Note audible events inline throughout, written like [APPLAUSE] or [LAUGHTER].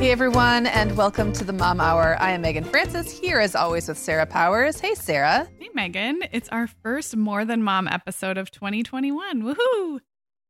Hey everyone, and welcome to the Mom Hour. I am Meagan Francis, here as always with Sarah Powers. Hey Sarah. Hey Meagan. It's our first More Than Mom episode of 2021. Woohoo!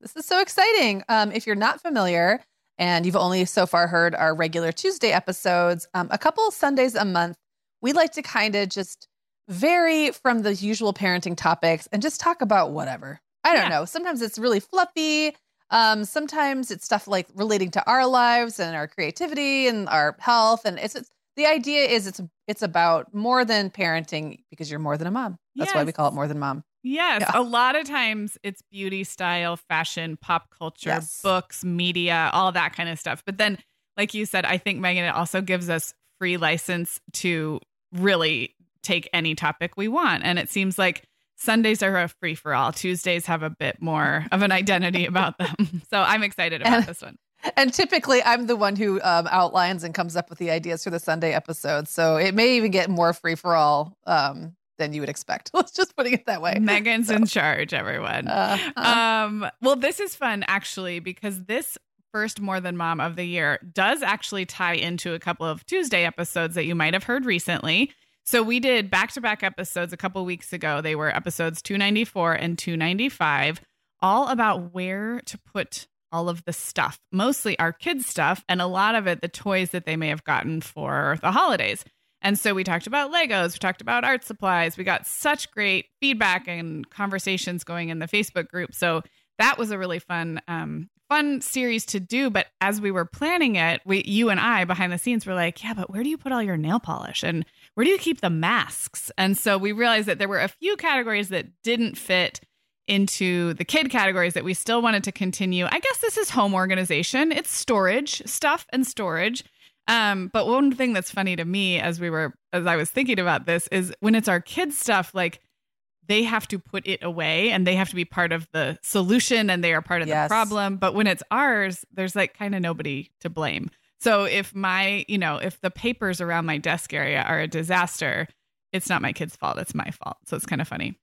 This is so exciting. Um, if you're not familiar and you've only so far heard our regular Tuesday episodes, um, a couple Sundays a month, we like to kind of just vary from the usual parenting topics and just talk about whatever. I don't yeah. know. Sometimes it's really fluffy. Um, sometimes it's stuff like relating to our lives and our creativity and our health. And it's, it's the idea is it's it's about more than parenting because you're more than a mom. That's yes. why we call it more than mom. Yes, yeah. a lot of times it's beauty, style, fashion, pop culture, yes. books, media, all that kind of stuff. But then, like you said, I think Meagan, it also gives us free license to really take any topic we want. And it seems like Sundays are a free for all. Tuesdays have a bit more of an identity about them. [LAUGHS] So I'm excited about and, this one. And typically, I'm the one who um, outlines and comes up with the ideas for the Sunday episodes. So it may even get more free for all um, than you would expect. [LAUGHS] Let's just putting it that way. Meagan's so. in charge, everyone. Uh, uh. Um, well, this is fun actually because this first More Than Mom of the year does actually tie into a couple of Tuesday episodes that you might have heard recently. So we did back to back episodes a couple weeks ago. They were episodes 294 and 295, all about where to put all of the stuff, mostly our kids' stuff, and a lot of it the toys that they may have gotten for the holidays. And so we talked about Legos, we talked about art supplies. We got such great feedback and conversations going in the Facebook group. So that was a really fun um, fun series to do. But as we were planning it, we you and I behind the scenes were like, yeah, but where do you put all your nail polish? And where do you keep the masks? And so we realized that there were a few categories that didn't fit into the kid categories that we still wanted to continue. I guess this is home organization. It's storage, stuff and storage. Um, but one thing that's funny to me as we were as I was thinking about this is when it's our kids stuff, like they have to put it away and they have to be part of the solution and they are part of yes. the problem. But when it's ours, there's like kind of nobody to blame. So if my, you know, if the papers around my desk area are a disaster, it's not my kid's fault. It's my fault. So it's kind of funny.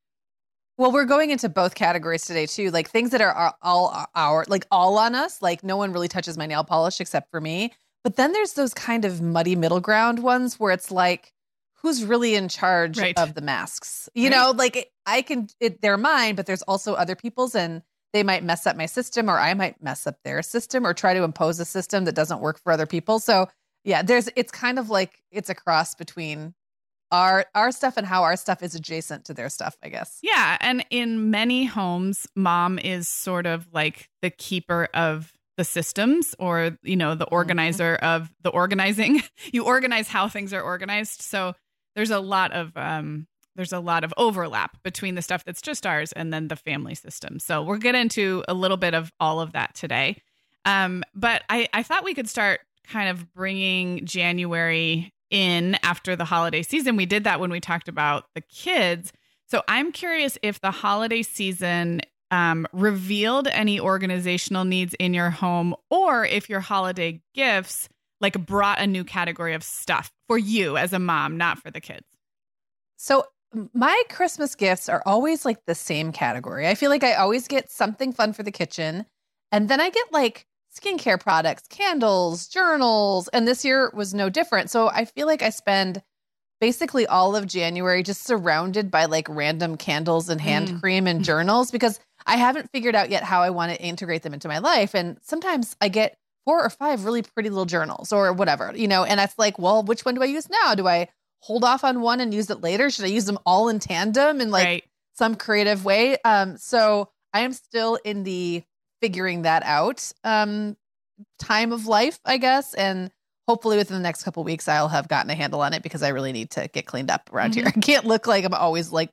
Well, we're going into both categories today too, like things that are all our, like all on us. Like no one really touches my nail polish except for me. But then there's those kind of muddy middle ground ones where it's like, who's really in charge right. of the masks? You right. know, like I can, it, they're mine, but there's also other people's, and they might mess up my system or I might mess up their system or try to impose a system that doesn't work for other people. So yeah, there's it's kind of like it's a cross between our our stuff and how our stuff is adjacent to their stuff, I guess. Yeah, and in many homes, mom is sort of like the keeper of the systems or you know the mm-hmm. organizer mm-hmm. of the organizing. [LAUGHS] you organize how things are organized. So there's a lot of um there's a lot of overlap between the stuff that's just ours and then the family system. So we'll get into a little bit of all of that today. Um, but I, I thought we could start kind of bringing January in after the holiday season. We did that when we talked about the kids. So I'm curious if the holiday season um, revealed any organizational needs in your home or if your holiday gifts like brought a new category of stuff for you as a mom, not for the kids. So my Christmas gifts are always like the same category. I feel like I always get something fun for the kitchen. And then I get like skincare products, candles, journals. And this year was no different. So I feel like I spend basically all of January just surrounded by like random candles and hand mm. cream and [LAUGHS] journals because I haven't figured out yet how I want to integrate them into my life. And sometimes I get four or five really pretty little journals or whatever, you know, and it's like, well, which one do I use now? Do I hold off on one and use it later? Should I use them all in tandem in like right. some creative way? Um, so I am still in the figuring that out um time of life, I guess. And hopefully within the next couple weeks I'll have gotten a handle on it because I really need to get cleaned up around mm-hmm. here. [LAUGHS] I can't look like I'm always like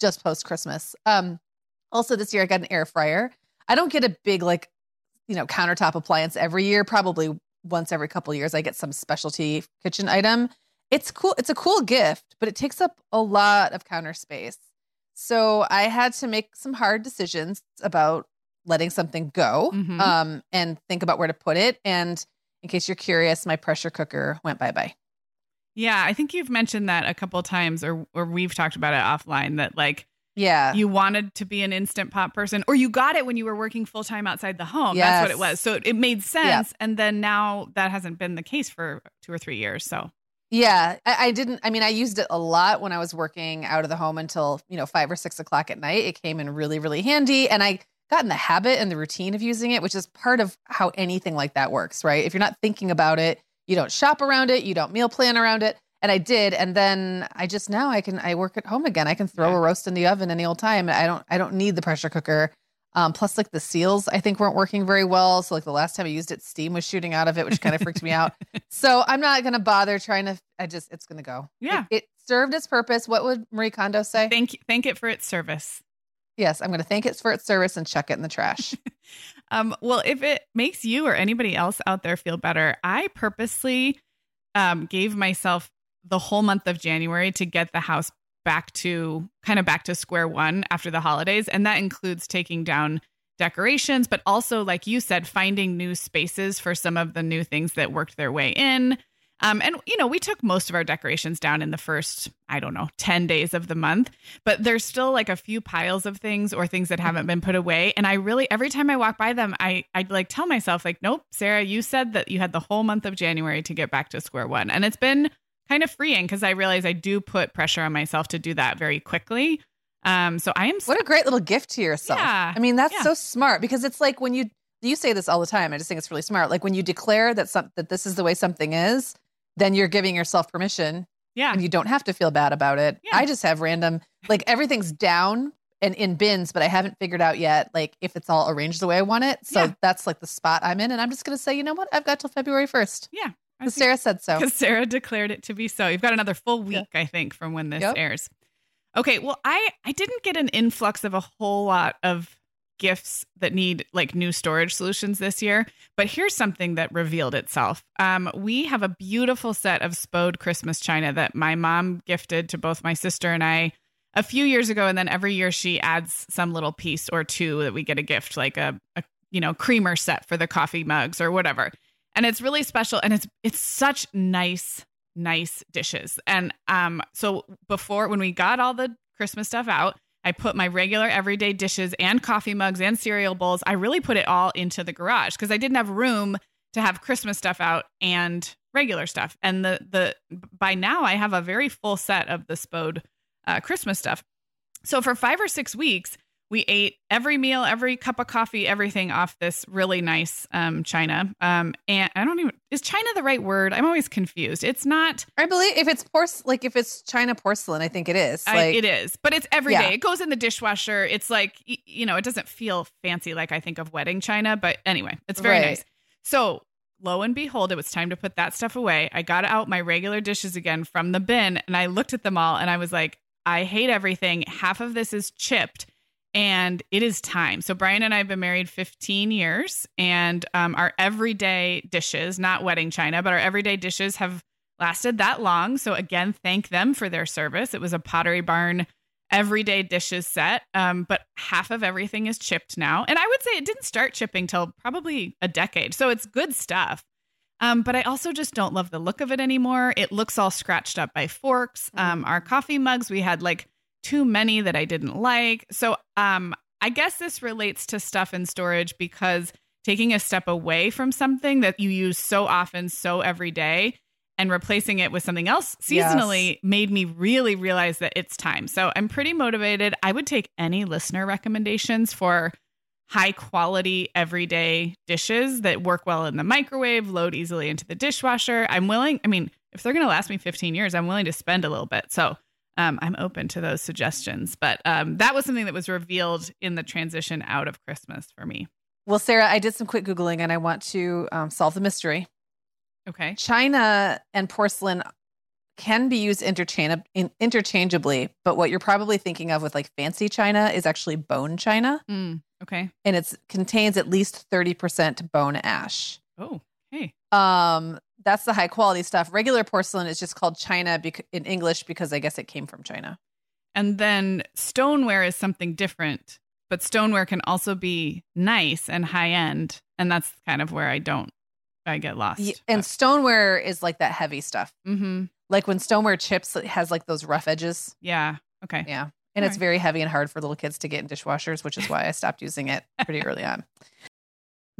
just post Christmas. Um also this year I got an air fryer. I don't get a big like you know countertop appliance every year, probably once every couple years I get some specialty kitchen item. It's cool. It's a cool gift, but it takes up a lot of counter space. So I had to make some hard decisions about letting something go mm-hmm. um, and think about where to put it. And in case you're curious, my pressure cooker went bye bye. Yeah, I think you've mentioned that a couple times, or or we've talked about it offline. That like, yeah, you wanted to be an instant pot person, or you got it when you were working full time outside the home. Yes. That's what it was. So it made sense, and then now that hasn't been the case for two or three years. So yeah, I, I, didn't. I mean, I used it a lot when I was working out of the home until you know five or six o'clock at night. It came in really, really handy, and I got in the habit and the routine of using it, which is part of how anything like that works, right? If you're not thinking about it, you don't shop around it, you don't meal plan around it. And I did, and then I just now I can I work at home again. I can throw yeah. a roast in the oven any old time. I don't I don't need the pressure cooker. Um, plus, like the seals, I think weren't working very well. So, like the last time I used it, steam was shooting out of it, which kind of freaked me out. [LAUGHS] So, I'm not going to bother trying to. I just, it's going to go. Yeah, it, it, served its purpose. What would Marie Kondo say? Thank you, thank it for its service. Yes, I'm going to thank it for its service and chuck it in the trash. [LAUGHS] um, well, if it makes you or anybody else out there feel better, I purposely um, gave myself the whole month of January to get the house back to kind of back to square one after the holidays. And that includes taking down decorations, but also, like you said, finding new spaces for some of the new things that worked their way in. Um, and, you know, we took most of our decorations down in the first, I don't know, 10 days of the month, but there's still like a few piles of things or things that haven't been put away. And I really, every time I walk by them, I, I like tell myself, like, nope, Sarah, you said that you had the whole month of January to get back to square one. And it's been kind of freeing because I realize I do put pressure on myself to do that very quickly. Um, so I am. What a great little gift to yourself. Yeah, I mean, that's yeah. so smart because it's like when you you say this all the time. I just think it's really smart. Like when you declare that some that this is the way something is, then you're giving yourself permission. Yeah, and you don't have to feel bad about it. Yeah. I just have random like everything's down and in bins, but I haven't figured out yet like if it's all arranged the way I want it. So yeah. that's like the spot I'm in, and I'm just gonna say, you know what? I've got till February first. Yeah, because Sarah said so. Because Sarah declared it to be so. You've got another full week, yeah. I think, from when this yep. airs. Okay, well, I I didn't get an influx of a whole lot of gifts that need like new storage solutions this year, but here's something that revealed itself. Um, we have a beautiful set of Spode Christmas china that my mom gifted to both my sister and I a few years ago, and then every year she adds some little piece or two that we get a gift, like a, a you know creamer set for the coffee mugs or whatever and it's really special and it's it's such nice nice dishes. And um so before when we got all the christmas stuff out i put my regular everyday dishes and coffee mugs and cereal bowls. I really put it all into the garage because i didn't have room to have christmas stuff out and regular stuff. And the the by now i have a very full set of the spode uh, christmas stuff. So for five or six weeks we ate every meal, every cup of coffee, everything off this really nice um, china. Um, and I don't even is china the right word? I'm always confused. It's not. I believe if it's porcelain, like if it's china porcelain, I think it is. Like, I, it is, but it's every yeah. day. It goes in the dishwasher. It's like you know, it doesn't feel fancy like I think of wedding china, but anyway, it's very right. nice. So lo and behold, it was time to put that stuff away. I got out my regular dishes again from the bin, and I looked at them all, and I was like, I hate everything. Half of this is chipped and it is time. So Brian and I have been married 15 years, and um, our everyday dishes, not wedding china, but our everyday dishes have lasted that long. So again, thank them for their service. It was a Pottery Barn everyday dishes set, um, but half of everything is chipped now, and I would say it didn't start chipping till probably a decade. So it's good stuff. Um, but I also just don't love the look of it anymore. It looks all scratched up by forks. Um, our coffee mugs, we had like too many that I didn't like. So um, I guess this relates to stuff in storage because taking a step away from something that you use so often, so every day, and replacing it with something else seasonally yes. made me really realize that it's time. So I'm pretty motivated. I would take any listener recommendations for high quality everyday dishes that work well in the microwave, load easily into the dishwasher. I'm willing, I mean, if they're going to last me 15 years, I'm willing to spend a little bit. So um, I'm open to those suggestions. But um, that was something that was revealed in the transition out of Christmas for me. Well, Sarah, I did some quick Googling and I want to um, solve the mystery. Okay. China and porcelain can be used interchange- interchangeably, but what you're probably thinking of with like fancy china is actually bone china. Mm, okay. And it contains at least 30% bone ash. Oh, hey. Um, that's the high quality stuff. Regular porcelain is just called china bec- in English because I guess it came from China. And then stoneware is something different, but stoneware can also be nice and high end, and that's kind of where I don't I get lost. Yeah, and stoneware is like that heavy stuff. Mm-hmm. Like when stoneware chips, has like those rough edges. Yeah. Okay. Yeah. And All it's right. very heavy and hard for little kids to get in dishwashers, which is why I stopped using it pretty [LAUGHS] early on.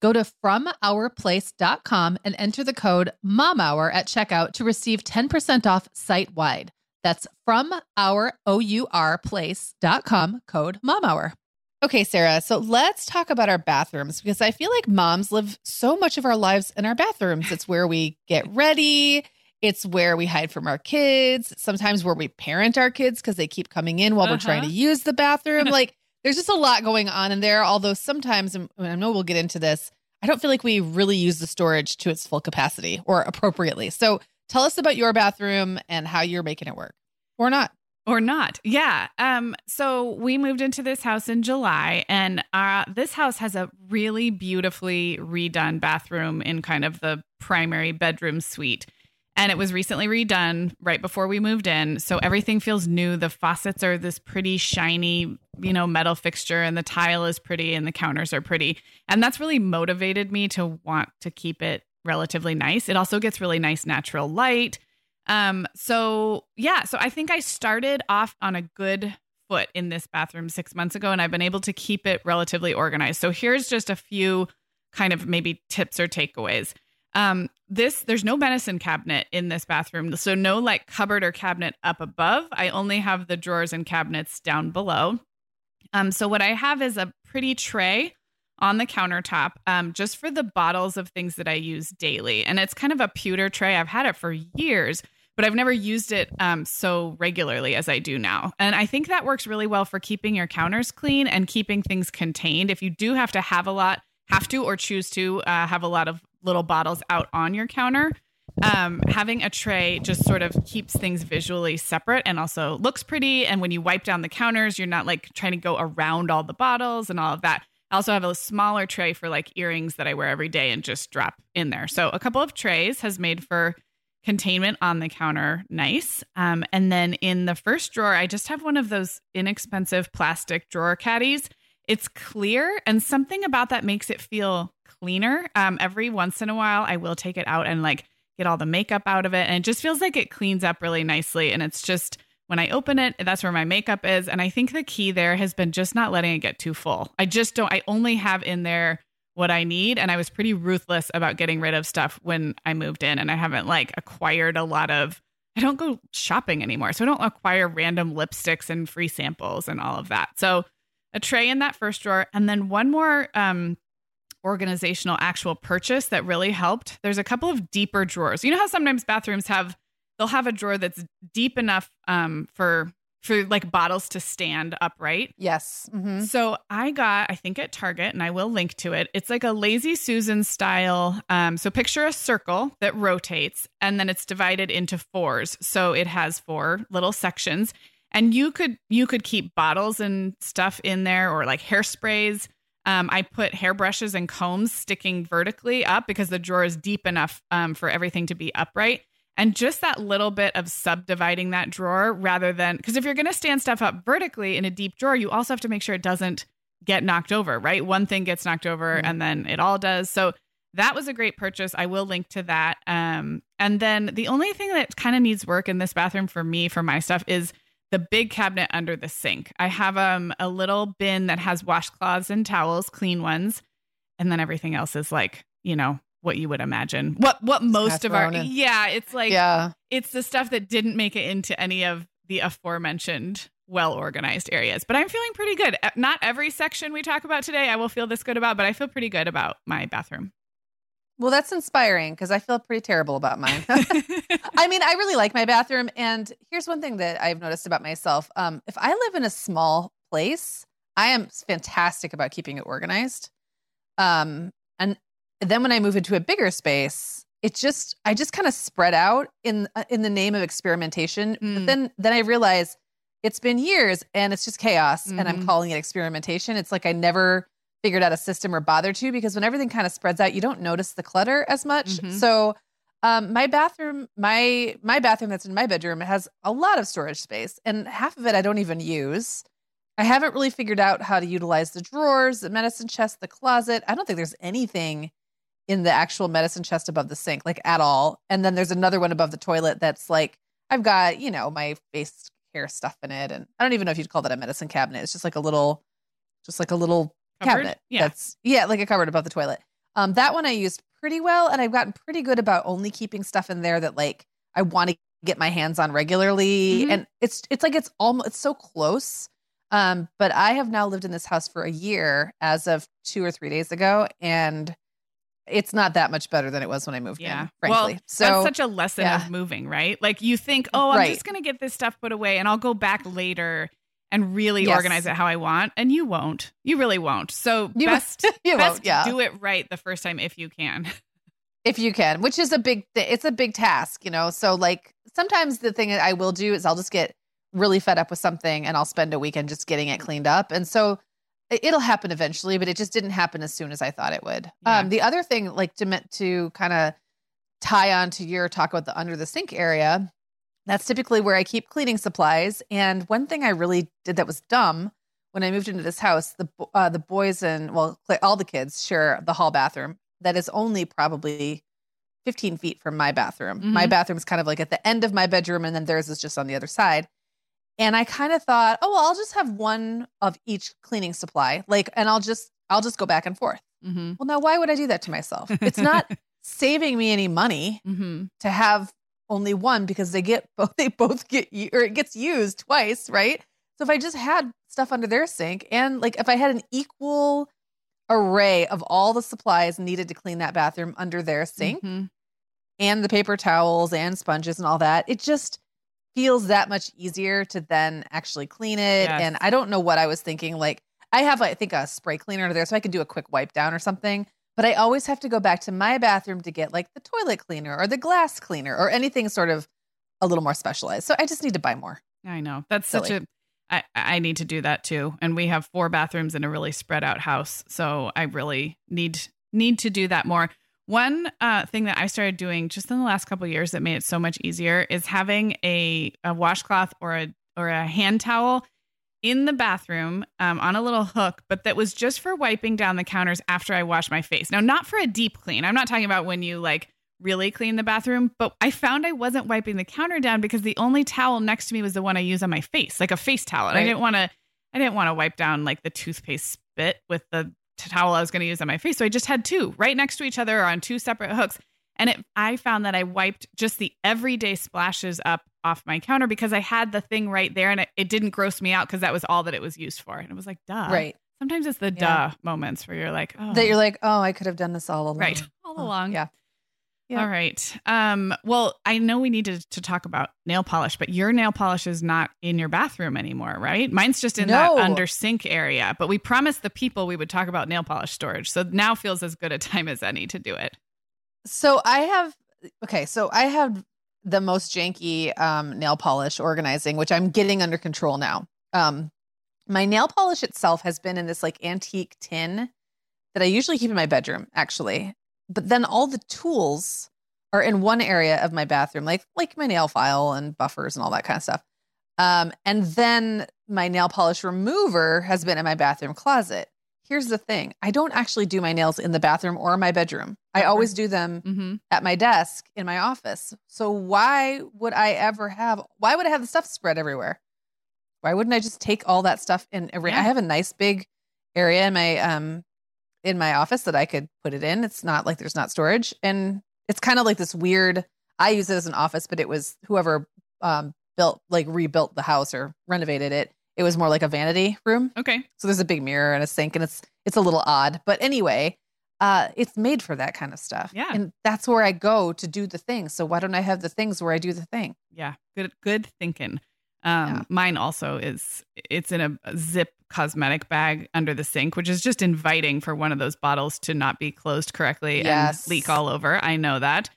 Go to FromOurPlace.com and enter the code MOMHOUR at checkout to receive 10% off site wide. That's from our code MOMHOUR. Okay, Sarah, so let's talk about our bathrooms because I feel like moms live so much of our lives in our bathrooms. It's where we get ready, it's where we hide from our kids, sometimes where we parent our kids because they keep coming in while uh-huh. we're trying to uh-huh. use the bathroom. [LAUGHS] like, there's just a lot going on in there. Although sometimes, and I know we'll get into this, I don't feel like we really use the storage to its full capacity or appropriately. So tell us about your bathroom and how you're making it work or not. Or not. Yeah. Um, so we moved into this house in July, and uh, this house has a really beautifully redone bathroom in kind of the primary bedroom suite. And it was recently redone right before we moved in. So everything feels new. The faucets are this pretty shiny, you know, metal fixture, and the tile is pretty, and the counters are pretty. And that's really motivated me to want to keep it relatively nice. It also gets really nice natural light. Um, so yeah, so I think I started off on a good foot in this bathroom six months ago, and I've been able to keep it relatively organized. So here's just a few kind of maybe tips or takeaways. Um, this there's no medicine cabinet in this bathroom, so no like cupboard or cabinet up above. I only have the drawers and cabinets down below. Um, so what I have is a pretty tray on the countertop um, just for the bottles of things that I use daily. And it's kind of a pewter tray. I've had it for years, but I've never used it um, so regularly as I do now. And I think that works really well for keeping your counters clean and keeping things contained. If you do have to have a lot, have to or choose to uh, have a lot of little bottles out on your counter. Um, having a tray just sort of keeps things visually separate and also looks pretty. And when you wipe down the counters, you're not like trying to go around all the bottles and all of that. I also have a smaller tray for like earrings that I wear every day and just drop in there. So a couple of trays has made for containment on the counter nice. Um, and then in the first drawer, I just have one of those inexpensive plastic drawer caddies. It's clear, and something about that makes it feel cleaner. Um, every once in a while, I will take it out and like get all the makeup out of it. And it just feels like it cleans up really nicely. And it's just, when I open it, that's where my makeup is. And I think the key there has been just not letting it get too full. I just don't, I only have in there what I need. And I was pretty ruthless about getting rid of stuff when I moved in. And I haven't like acquired a lot of, I don't go shopping anymore. So I don't acquire random lipsticks and free samples and all of that. So a tray in that first drawer. And then one more um, organizational actual purchase that really helped. There's a couple of deeper drawers. You know how sometimes bathrooms have they'll have a drawer that's deep enough um, for for like bottles to stand upright. Yes. Mm-hmm. So I got, I think at Target, and I will link to it. It's like a lazy Susan style. Um, so picture a circle that rotates, and then it's divided into fours. So it has four little sections, and you could you could keep bottles and stuff in there, or like hairsprays. Um, I put hairbrushes and combs sticking vertically up because the drawer is deep enough um, for everything to be upright. And just that little bit of subdividing that drawer rather than because if you're going to stand stuff up vertically in a deep drawer, you also have to make sure it doesn't get knocked over, right? One thing gets knocked over mm-hmm. and then it all does. So that was a great purchase. I will link to that. Um, and then the only thing that kind of needs work in this bathroom for me, for my stuff, is the big cabinet under the sink. I have um, a little bin that has washcloths and towels, clean ones. And then everything else is like, you know, what you would imagine. What what most of our yeah, it's like yeah. it's the stuff that didn't make it into any of the aforementioned well organized areas. But I'm feeling pretty good. Not every section we talk about today I will feel this good about, but I feel pretty good about my bathroom. Well, that's inspiring because I feel pretty terrible about mine. [LAUGHS] I mean, I really like my bathroom. And here's one thing that I've noticed about myself. Um, if I live in a small place, I am fantastic about keeping it organized. Um, and then when I move into a bigger space, it just I just kind of spread out in uh, in the name of experimentation. Mm. But then then I realize it's been years and it's just chaos mm-hmm. and I'm mm-hmm. calling it experimentation. It's like I never figured out a system or bothered to because when everything kind of spreads out, you don't notice the clutter as much. Mm-hmm. So um, my bathroom, my my bathroom that's in my bedroom has a lot of storage space, and half of it I don't even use. I haven't really figured out how to utilize the drawers, the medicine chest, the closet. I don't think there's anything in the actual medicine chest above the sink, like at all. And then there's another one above the toilet that's like, I've got, you know, my face care stuff in it. And I don't even know if you'd call that a medicine cabinet. It's just like a little, just like a little cupboard? cabinet. Yeah. That's, yeah, like a cupboard above the toilet. Um, that one I used pretty well. And I've gotten pretty good about only keeping stuff in there that like I want to get my hands on regularly. Mm-hmm. And it's, it's like, it's almost, it's so close. Um, but I have now lived in this house for a year as of two or three days ago. And it's not that much better than it was when I moved yeah. in, frankly. Well, so that's such a lesson yeah. of moving, right? Like you think, oh, I'm right. just to get this stuff put away and I'll go back later. And really Yes. organize it how I want. And you won't. You really won't. So You- best, [LAUGHS] you best yeah. do it right the first time if you can. [LAUGHS] if you can, which is a big th- it's a big task, you know. So like sometimes the thing that I will do is I'll just get really fed up with something and I'll spend a weekend just getting it cleaned up. And so it- it'll happen eventually, but it just didn't happen as soon as I thought it would. Yeah. Um the other thing like to meant to kind of tie on to your talk about the under the sink area, that's typically where I keep cleaning supplies. And one thing I really did that was dumb when I moved into this house, the uh, the boys and well, all the kids share the hall bathroom that is only probably 15 feet from my bathroom. My Mhm. bathroom's kind of like at the end of my bedroom, and then theirs is just on the other side. And I kind of thought, oh, well, I'll just have one of each cleaning supply, like, and I'll just I'll just go back and forth. Mm-hmm. Well, now why would I do that to myself? It's not [LAUGHS] saving me any money mm-hmm. to have only one because they get [LAUGHS] both they both get or it gets used twice, right? So if I just had stuff under their sink and like if I had an equal array of all the supplies needed to clean that bathroom under their sink Mm-hmm. and the paper towels and sponges and all that, it just feels that much easier to then actually clean it. Yes. And I don't know what I was thinking. Like I have, I think, a spray cleaner under there, so I can do a quick wipe down or something. But I always have to go back to my bathroom to get like the toilet cleaner or the glass cleaner or anything sort of a little more specialized. So I just need to buy more. I know. That's such Silly. a I, I need to do that too. And we have four bathrooms in a really spread out house. So I really need need to do that more. One uh, thing that I started doing just in the last couple of years that made it so much easier is having a, a washcloth or a or a hand towel in the bathroom um, on a little hook, but that was just for wiping down the counters after I wash my face. Now, not for a deep clean. I'm not talking about when you like really clean the bathroom, but I found I wasn't wiping the counter down because the only towel next to me was the one I use on my face, like a face towel. And I didn't want to I didn't want to wipe down like the toothpaste spit with the towel I was going to use on my face. So I just had two right next to each other on two separate hooks. And it I found that I wiped just the everyday splashes up off my counter because I had the thing right there and it, it didn't gross me out because that was all that it was used for. And it was like, duh. right. Sometimes it's the Yeah. duh moments where you're like, oh, That you're like, oh, I could have done this all along. right [LAUGHS] all Oh, along. Yeah. Yeah. All right. Um, well, I know we needed to talk about nail polish, but your nail polish is not in your bathroom anymore, right? Mine's just in No. that under sink area. But we promised the people we would talk about nail polish storage. So now feels as good a time as any to do it. So I have okay, so I have the most janky um, nail polish organizing, which I'm getting under control now. Um, my nail polish itself has been in this like antique tin that I usually keep in my bedroom, actually. But then all the tools are in one area of my bathroom, like like my nail file and buffers and all that kind of stuff. Um, and then my nail polish remover has been in my bathroom closet. Here's the thing: I don't actually do my nails in the bathroom or my bedroom. I always do them Mm-hmm. at my desk in my office. So why would I ever have why would I have the stuff spread everywhere? Why wouldn't I just take all that stuff in every Yeah. I have a nice big area in my um in my office that I could put it in. It's not like there's not storage and it's kind of like this weird I use it as an office, but it was whoever um built like rebuilt the house or renovated it. It was more like a vanity room. Okay. So there's a big mirror and a sink and it's it's a little odd. But anyway, uh it's made for that kind of stuff. Yeah. And that's where I go to do the thing. So why don't I have the things where I do the thing? Yeah. Good. Good thinking. Um, Yeah. Mine also is. It's in a zip cosmetic bag under the sink, which is just inviting for one of those bottles to not be closed correctly Yes. and leak all over. I know that.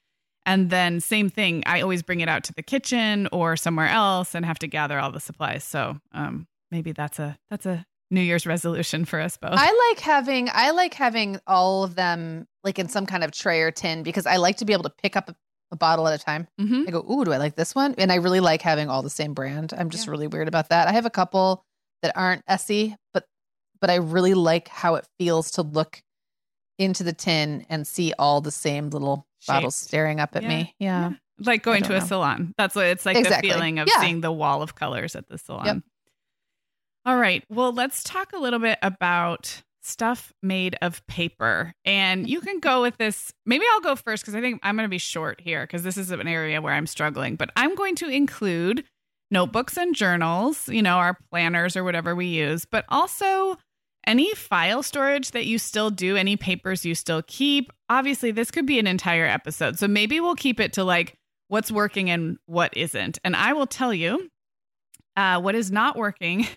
And then same thing. I always bring it out to the kitchen or somewhere else and have to gather all the supplies. So um, maybe that's a that's a New Year's resolution for us both. I like having I like having all of them like in some kind of tray or tin because I like to be able to pick up a, a bottle at a time. Mhm. I go, ooh, do I like this one? And I really like having all the same brand. I'm just Yeah. really weird about that. I have a couple that aren't Essie, but but I really like how it feels to look into the tin and see all the same little bottles staring up at Yeah. me. Yeah. Like going to a know. salon. That's what it's like Exactly. the feeling of Yeah. seeing the wall of colors at the salon. Yep. All right. Well, let's talk a little bit about stuff made of paper. And you can go with this. Maybe I'll go first because I think I'm going to be short here because this is an area where I'm struggling. But I'm going to include notebooks and journals, you know, our planners or whatever we use, but also any file storage that you still do, any papers you still keep. Obviously, this could be an entire episode. So maybe we'll keep it to like what's working and what isn't. And I will tell you uh, what is not working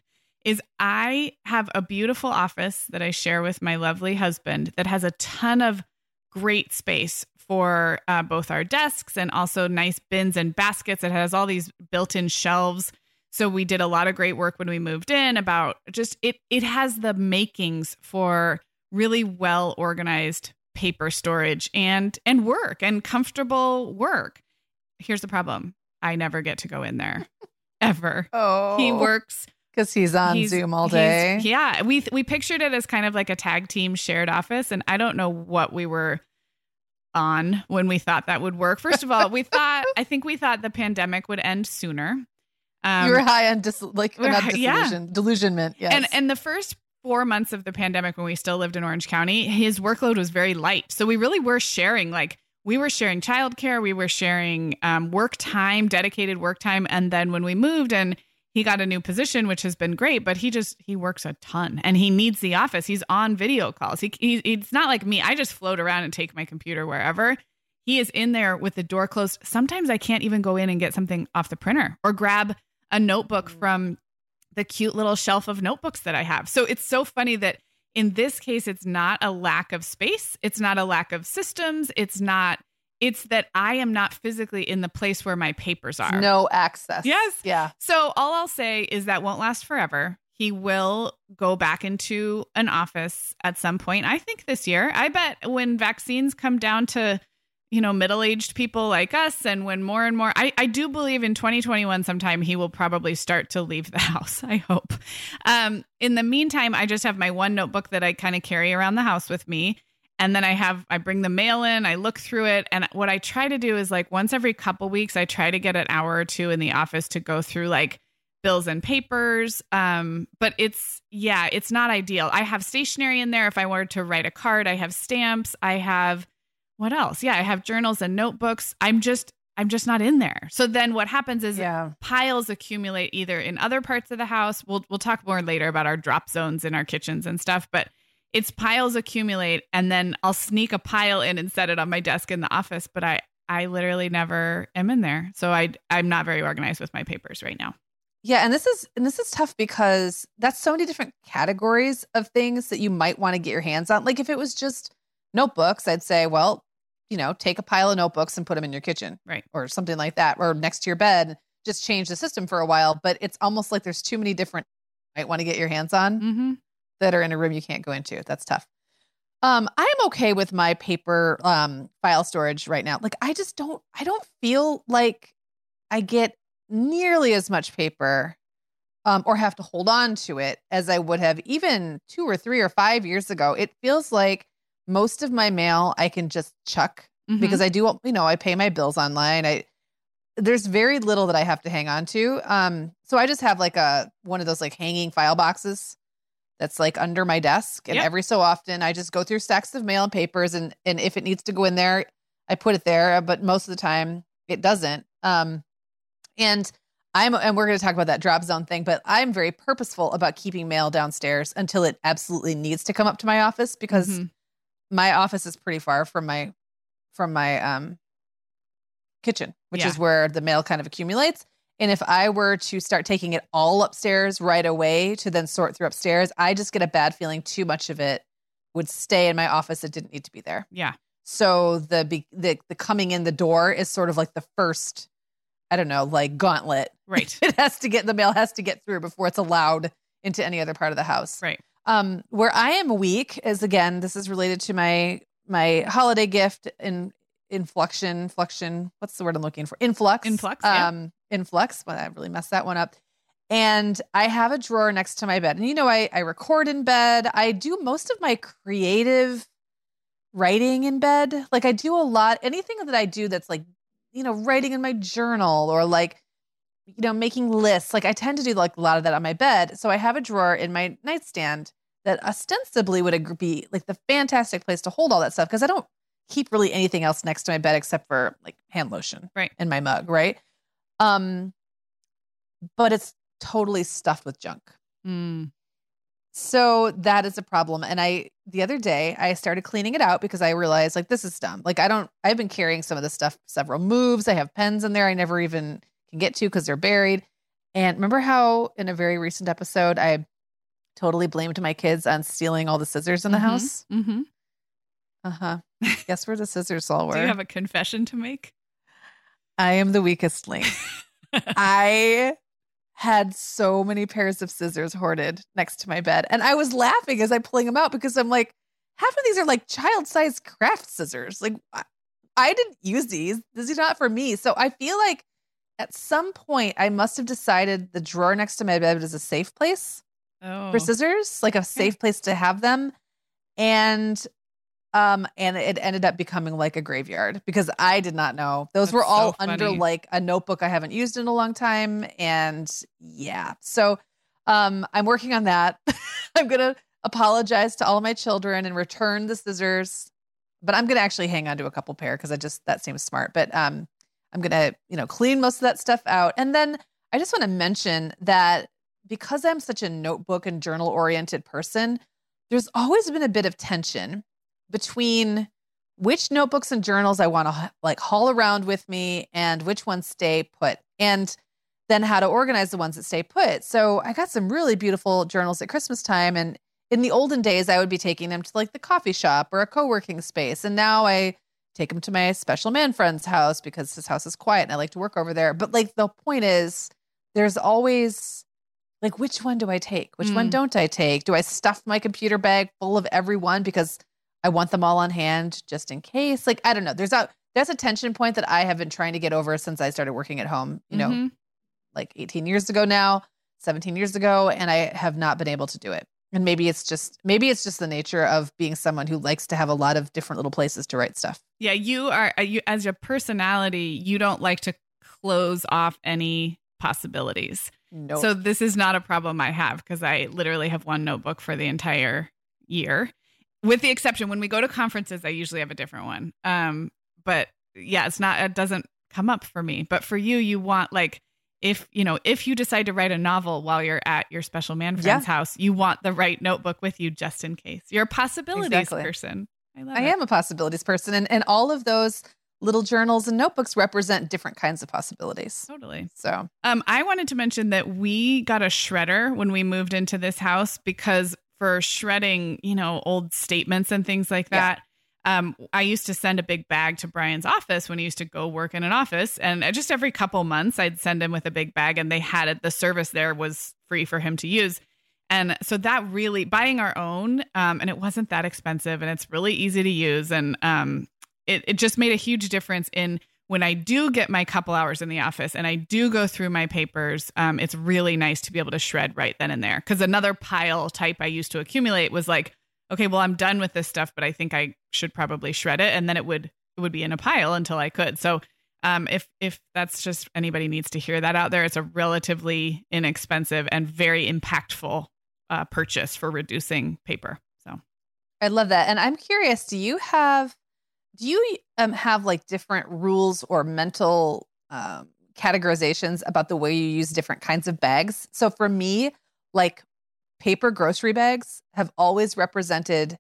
is I have a beautiful office that I share with my lovely husband that has a ton of great space for uh, both our desks and also nice bins and baskets. It has all these built-in shelves. So we did a lot of great work when we moved in about just it it has the makings for really well organized paper storage and and work and comfortable work. Here's the problem. I never get to go in there [LAUGHS] ever. Oh. He works because he's on he's- Zoom all day. Yeah, we we pictured it as kind of like a tag team shared office, and I don't know what we were on when we thought that would work. First of all, we [LAUGHS] thought I think we thought the pandemic would end sooner. Um, you were high on dis- like not hi- yeah. disillusion, delusionment. Yes. and and the first four months of the pandemic when we still lived in Orange County, his workload was very light. So we really were sharing like we were sharing childcare, we were sharing um, work time, dedicated work time, and then when we moved and he got a new position, which has been great, but he just he works a ton and he needs the office. He's on video calls. He, he it's not like me. I just float around and take my computer wherever. He is in there with the door closed. Sometimes I can't even go in and get something off the printer or grab a notebook mm. from the cute little shelf of notebooks that I have. So it's so funny that in this case, it's not a lack of space, it's not a lack of systems, it's not, it's that I am not physically in the place where my papers are. no access. Yes. Yeah. So all I'll say is that won't last forever. He will go back into an office at some point. I think this year. I bet when vaccines come down to, you know, middle-aged people like us and when more and more I, I do believe in 2021 sometime he will probably start to leave the [LAUGHS] house. I hope. Um, in the meantime, I just have my one notebook that I kind of carry around the house with me. And then I have I bring the mail in, I look through it, and what I try to do is like once every couple weeks, I try to get an hour or two in the office to go through like bills and papers. Um, but it's yeah, it's not ideal. I have stationery in there if I were to write a card. I have stamps. I have what else? Yeah, I have journals and notebooks. I'm just I'm just not in there. So then what happens is Yeah. piles accumulate either in other parts of the house. We'll we'll talk more later about our drop zones in our kitchens and stuff, but it's piles accumulate and then I'll sneak a pile in and set it on my desk in the office, but I I literally never am in there. So I I'm not very organized with my papers right now. Yeah, and this is and this is tough because that's so many different categories of things that you might want to get your hands on. Like if it was just notebooks, I'd say, well, you know, take a pile of notebooks and put them in your kitchen. Right. Or something like that or next to your bed. Just change the system for a while, but it's almost like there's too many different you might want to get your hands on Mm-hmm. That are in a room you can't go into. That's tough. Um, I'm okay with my paper um file storage right now. Like I just don't I don't feel like I get nearly as much paper um or have to hold on to it as I would have even 2 or 3 or 5 years ago. It feels like most of my mail I can just chuck Mm-hmm. because I do you know, I pay my bills online. I there's very little that I have to hang on to. Um so I just have like a one of those like hanging file boxes that's like under my desk and Yep. every so often I just go through stacks of mail and papers and and if it needs to go in there I put it there but most of the time it doesn't um and I'm and we're going to talk about that drop zone thing but I'm very purposeful about keeping mail downstairs until it absolutely needs to come up to my office because Mhm. my office is pretty far from my from my um kitchen which Yeah. is where the mail kind of accumulates and if I were to start taking it all upstairs right away to then sort through upstairs, I just get a bad feeling too much of it would stay in my office that didn't need to be there. Yeah. So the the the coming in the door is sort of like the first I don't know, like gauntlet. Right. [LAUGHS] It has to get the mail has to get through before it's allowed into any other part of the house. Right. Um, where I am weak is again, this is related to my my holiday gift in inflection, flexion. What's the word I'm looking for? Influx. Influx, yeah. Um, influx. Well, I really messed that one up. And I have a drawer next to my bed. And you know, I, I record in bed. I do most of my creative writing in bed. Like I do a lot, anything that I do that's like, you know, writing in my journal or like, you know, making lists. Like I tend to do like a lot of that on my bed. So I have a drawer in my nightstand that ostensibly would be like the fantastic place to hold all that stuff because I don't keep really anything else next to my bed except for like hand lotion Right. in my mug, right? Um but it's totally stuffed with junk. Mm. So that is a problem. And I, the other day, I started cleaning it out because I realized like this is dumb. Like I don't, I've been carrying some of this stuff several moves. I have pens in there I never even can get to because they're buried. And remember how in a very recent episode I totally blamed my kids on stealing all the scissors in the Mhm. house. Mm-hmm. Uh huh. [LAUGHS] Guess where the scissors all were? Do you have a confession to make? I am the weakest link. [LAUGHS] I had so many pairs of scissors hoarded next to my bed. And I was laughing as I'm pulling them out because I'm like, half of these are like child sized craft scissors. Like, I, I didn't use these. This is not for me. So I feel like at some point I must have decided the drawer next to my bed is a safe place oh. for scissors, like a safe place to have them. And um and it ended up becoming like a graveyard because I did not know. Those That's were all so under like a notebook I haven't used in a long time and yeah. So um I'm working on that. [LAUGHS] I'm going to apologize to all of my children and return the scissors. But I'm going to actually hang on to a couple pair cuz I just that seems smart. But um I'm going to, you know, clean most of that stuff out. And then I just want to mention that because I'm such a notebook and journal oriented person, there's always been a bit of tension between which notebooks and journals I want to like haul around with me and which ones stay put. And then how to organize the ones that stay put. So I got some really beautiful journals at Christmas time and in the olden days I would be taking them to like the coffee shop or a co-working space and now I take them to my special man friend's house because his house is quiet and I like to work over there. But like the point is there's always like which one do I take? Which one Mm. don't I take? Do I stuff my computer bag full of every one because I want them all on hand just in case? Like I don't know. There's a that's a tension point that I have been trying to get over since I started working at home, you know, Mhm. like 18 years ago now, 17 years ago, and I have not been able to do it. And maybe it's just maybe it's just the nature of being someone who likes to have a lot of different little places to write stuff. Yeah, you are uh, you as your personality, you don't like to close off any possibilities. No. So this is not a problem I have because I literally have one notebook for the entire year. With the exception when we go to conferences, I usually have a different one. Um, but yeah, it's not it doesn't come up for me. But for you, you want like if you know, if you decide to write a novel while you're at your special man friend's Yeah. house, you want the right notebook with you just in case. You're a possibilities Exactly. person. I love I am a possibilities person and, and all of those little journals and notebooks represent different kinds of possibilities. Totally. So Um, I wanted to mention that we got a shredder when we moved into this house because for shredding, you know, old statements and things like Yeah. that. Um, I used to send a big bag to Brian's office when he used to go work in an office, and just every couple months, I'd send him with a big bag, and they had it. The service there was free for him to use, and so that really buying our own, um, and it wasn't that expensive, and it's really easy to use, and um, it it just made a huge difference in when I do get my couple hours in the office and I do go through my papers, um, it's really nice to be able to shred right then and there. Because another pile type I used to accumulate was like, okay, well, I'm done with this stuff, but I think I should probably shred it, and then it would it would be in a pile until I could. So, um, if if that's just anybody needs to hear that out there, it's a relatively inexpensive and very impactful uh, purchase for reducing paper. So. I love that. And I'm curious, do you have do you um have like different rules or mental um categorizations about the way you use different kinds of bags? So for me, like paper grocery bags have always represented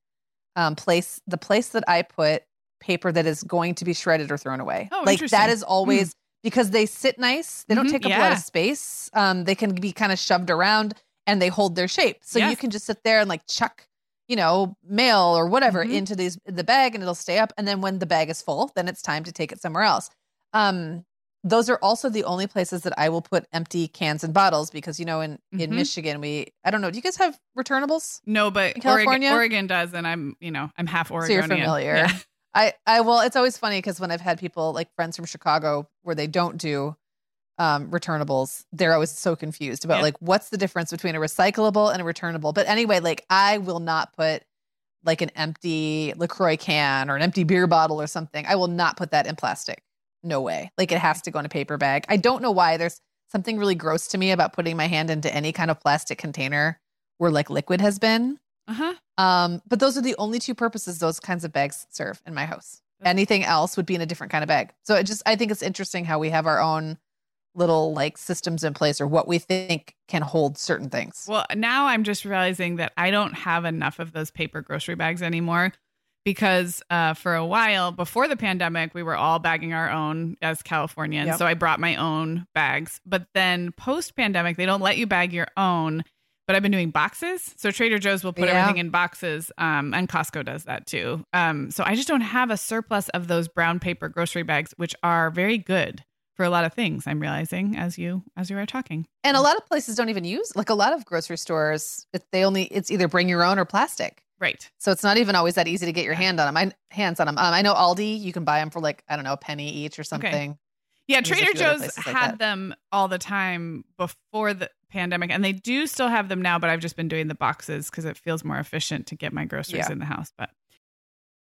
um place the place that I put paper that is going to be shredded or thrown away. Oh, like that is always because they sit nice. They don't Mhm, take up a lot of space. Um, they can be kind of shoved around and they hold their shape. So Yes. you can just sit there and like chuck, you know, mail or whatever Mhm. into these the bag and it'll stay up. And then when the bag is full, then it's time to take it somewhere else. Um, those are also the only places that I will put empty cans and bottles because you know in in Mhm. Michigan we I don't know do you guys have returnables? No, but In Oregon, California? Oregon does, and I'm, you know, I'm half So Oregonian. you're familiar. Yeah. I I well it's always funny because when I've had people like friends from Chicago where they don't do um returnables, they're always so confused about Yeah. like what's the difference between a recyclable and a returnable. But anyway, like I will not put like an empty LaCroix can or an empty beer bottle or something. I will not put that in plastic. No way. Like it has to go in a paper bag. I don't know why. There's something really gross to me about putting my hand into any kind of plastic container where like liquid has been. Uh huh. Um, but those are the only two purposes those kinds of bags serve in my house. Anything else would be in a different kind of bag. So it just I think it's interesting how we have our own little like systems in place or what we think can hold certain things. Well, now I'm just realizing that I don't have enough of those paper grocery bags anymore because uh, for a while before the pandemic, we were all bagging our own as Californians. Yep. So I brought my own bags. But then post pandemic, they don't let you bag your own. but I've been doing boxes. So Trader Joe's will put Yeah. everything in boxes, um, and Costco does that too. Um, so I just don't have a surplus of those brown paper grocery bags, which are very good for a lot of things. I'm realizing as you as you are talking. And a lot of places don't even use like a lot of grocery stores. They only it's either bring your own or plastic. Right. So it's not even always that easy to get your hand on them. I hands on them. Um, I know Aldi, you can buy them for like I don't know a penny each or something. Yeah, Trader Joe's places like had them all the time before the pandemic, and they do still have them now. But I've just been doing the boxes because it feels more efficient to get my groceries Yeah. in the house. But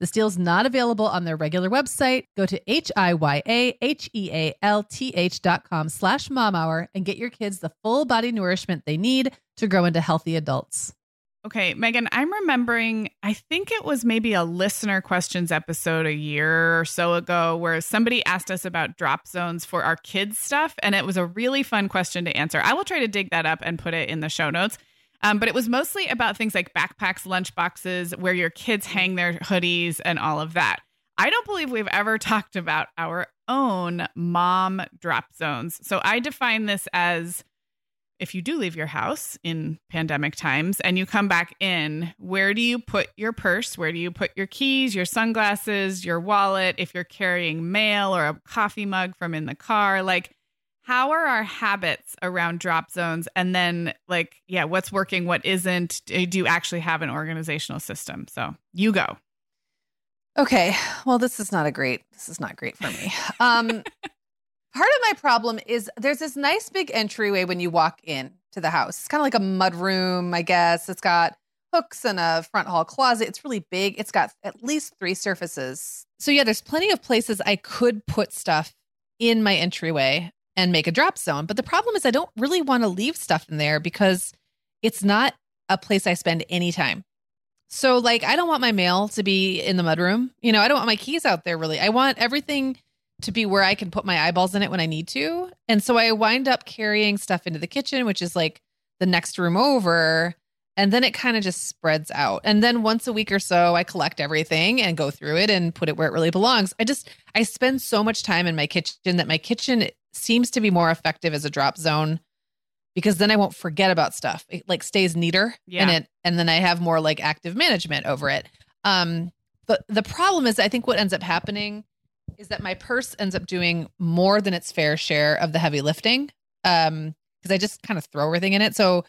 This deal's not available on their regular website. Go to H-I-Y-A-H-E-A-L-T-H dot com slash momhour and get your kids the full body nourishment they need to grow into healthy adults. Okay, Meagan, I'm remembering, I think it was maybe a listener questions episode a year or so ago where somebody asked us about drop zones for our kids' stuff. And it was a really fun question to answer. I will try to dig that up and put it in the show notes. Um, but it was mostly about things like backpacks, lunch boxes, where your kids hang their hoodies, and all of that. I don't believe we've ever [LAUGHS] talked about our own mom drop zones. So I define this as if you do leave your house in pandemic times and you come back in, where do you put your purse? Where do you put your keys, your sunglasses, your wallet? If you're carrying mail or a coffee mug from in the car, like how are our habits around drop zones? And then, like, yeah, what's working, what isn't? Do you actually have an organizational system? So you go. Okay. Well, this is not a great, this is not great for me. Um, [LAUGHS] part of my problem is there's this nice big entryway when you walk in to the house. It's kind of like a mud room, I guess. It's got hooks and a front hall closet. It's really big. It's got at least three surfaces. So yeah, there's plenty of places I could put stuff in my entryway and make a drop zone. But the problem is I don't really want to leave stuff in there because it's not a place I spend any time. So like I don't want my mail to be in the mudroom. You know, I don't want my keys out there really. I want everything to be where I can put my eyeballs in it when I need to. And so I wind up carrying stuff into the kitchen, which is like the next room over. And then it kind of just spreads out. And then once a week or so, I collect everything and go through it and put it where it really belongs. I just, I spend so much time in my kitchen that my kitchen seems to be more effective as a drop zone because then I won't forget about stuff. It like stays neater Yeah. and it, and then I have more like active management over it. Um, but the problem is, I think what ends up happening is that my purse ends up doing more than its fair share of the heavy lifting. Um, because I just kind of throw everything in it. So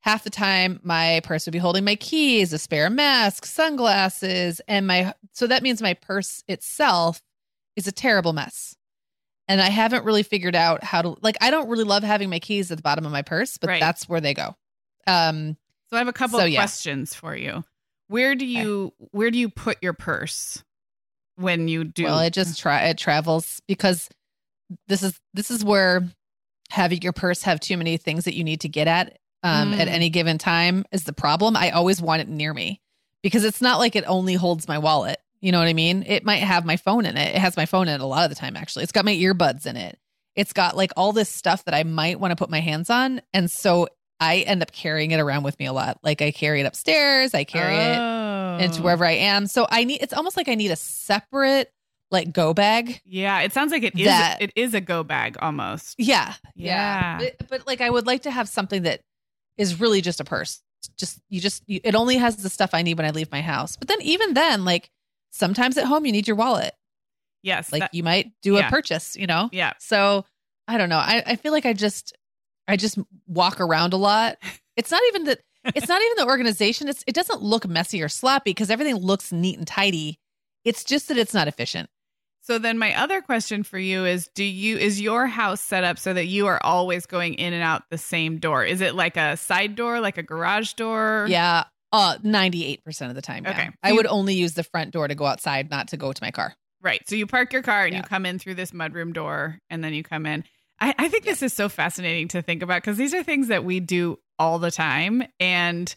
half the time my purse would be holding my keys, a spare mask, sunglasses, and my so that means my purse itself is a terrible mess. And I haven't really figured out how to like I don't really love having my keys at the bottom of my purse, but Right. that's where they go. Um So I have a couple So, of yeah. questions for you. Where do you where do you put your purse when you do? well, it just try it travels because this is this is where having your purse have too many things that you need to get at um at Mm. any given time is the problem. I always want it near me because it's not like it only holds my wallet. You know what I mean? It might have my phone in it. It has my phone in it a lot of the time actually. It's got my earbuds in it. It's got like all this stuff that I might want to put my hands on and so I end up carrying it around with me a lot. Like I carry it upstairs, I carry it Oh. into wherever I am. So I need it's almost like I need a separate like go bag. Yeah, it sounds like it is That- it is a go bag almost. Yeah. Yeah. But, but like I would like to have something that is really just a purse. Just you just you, it only has the stuff I need when I leave my house. But then even then like sometimes at home you need your wallet. Yes. Like that- you might do yeah. a purchase, you know? yeah. So I don't know. I, I feel like I just I just walk around a lot. It's not even that [LAUGHS] it's not even the organization. It's it doesn't look messy or sloppy because everything looks neat and tidy. It's just that it's not efficient. So then my other question for you is do you is your house set up so that you are always going in and out the same door? Is it like a side door, like a garage door? Yeah. Uh 98% of the time. Yeah. Okay. I would only use the front door to go outside, not to go to my car. Right. So you park your car and you come in through this mudroom door and then you come in. I, I think this is so fascinating to think about because these are things that we do all the time. And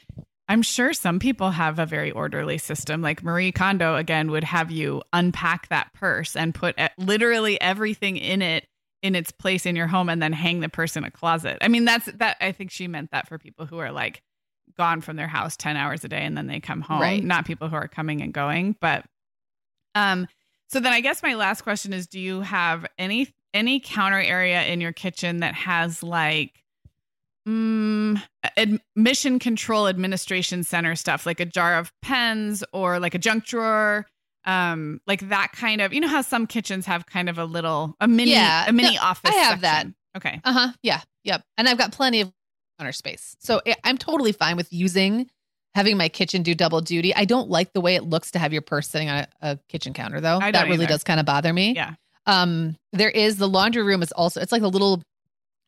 I'm sure some people have a very orderly system. Like Marie Kondo, again, would have you unpack that purse and put literally everything in it in its place in your home and then hang the purse in a closet. I mean, that's that. I think she meant that for people who are like gone from their house 10 hours a day and then they come home, Right. not people who are coming and going. But, um, so then I guess my last question is do you have any any counter area in your kitchen that has like mm, ad- mission control administration center stuff like a jar of pens or like a junk drawer um like that kind of you know how some kitchens have kind of a little a mini Yeah, a mini no, office I have section. okay Uh huh. Yeah. Yep. And I've got plenty of counter space. So I'm totally fine with using having my kitchen do double duty. I don't like the way it looks to have your purse sitting on a, a kitchen counter though. That don't really either. does kind of bother me. yeah Um, there is the laundry room is also it's like a little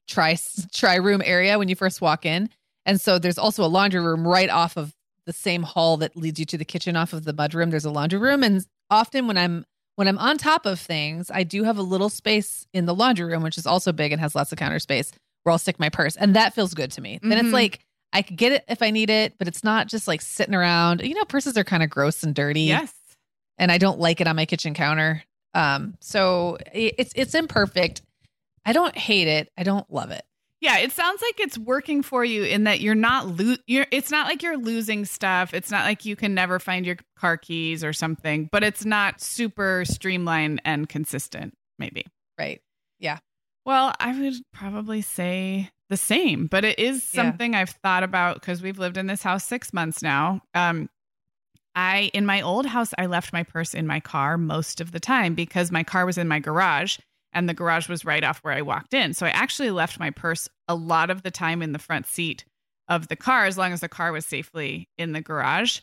try tri room area when you first walk in, and so there's also a laundry room right off of the same hall that leads you to the kitchen off of the mud room. There's a laundry room, and often when I'm when I'm on top of things, I do have a little space in the laundry room, which is also big and has lots of counter space where I'll stick my purse, and that feels good to me. Then Mhm. it's like. I could get it if I need it, but it's not just like sitting around. You know, purses are kind of gross and dirty yes and I don't like it on my kitchen counter. Um, so it's it's imperfect. I don't hate it. I don't love it. Yeah, it sounds like it's working for you in that you're not lo- you're it's not like you're losing stuff. It's not like you can never find your car keys or something, but it's not super streamlined and consistent maybe. Right. Well, I would probably say the same, but it is Yeah. something I've thought about because we've lived in this house 6 months now. Um I in my old house I left my purse in my car most of the time because my car was in my garage and the garage was right off where I walked in. So I actually left my purse a lot of the time in the front seat of the car as long as the car was safely in the garage.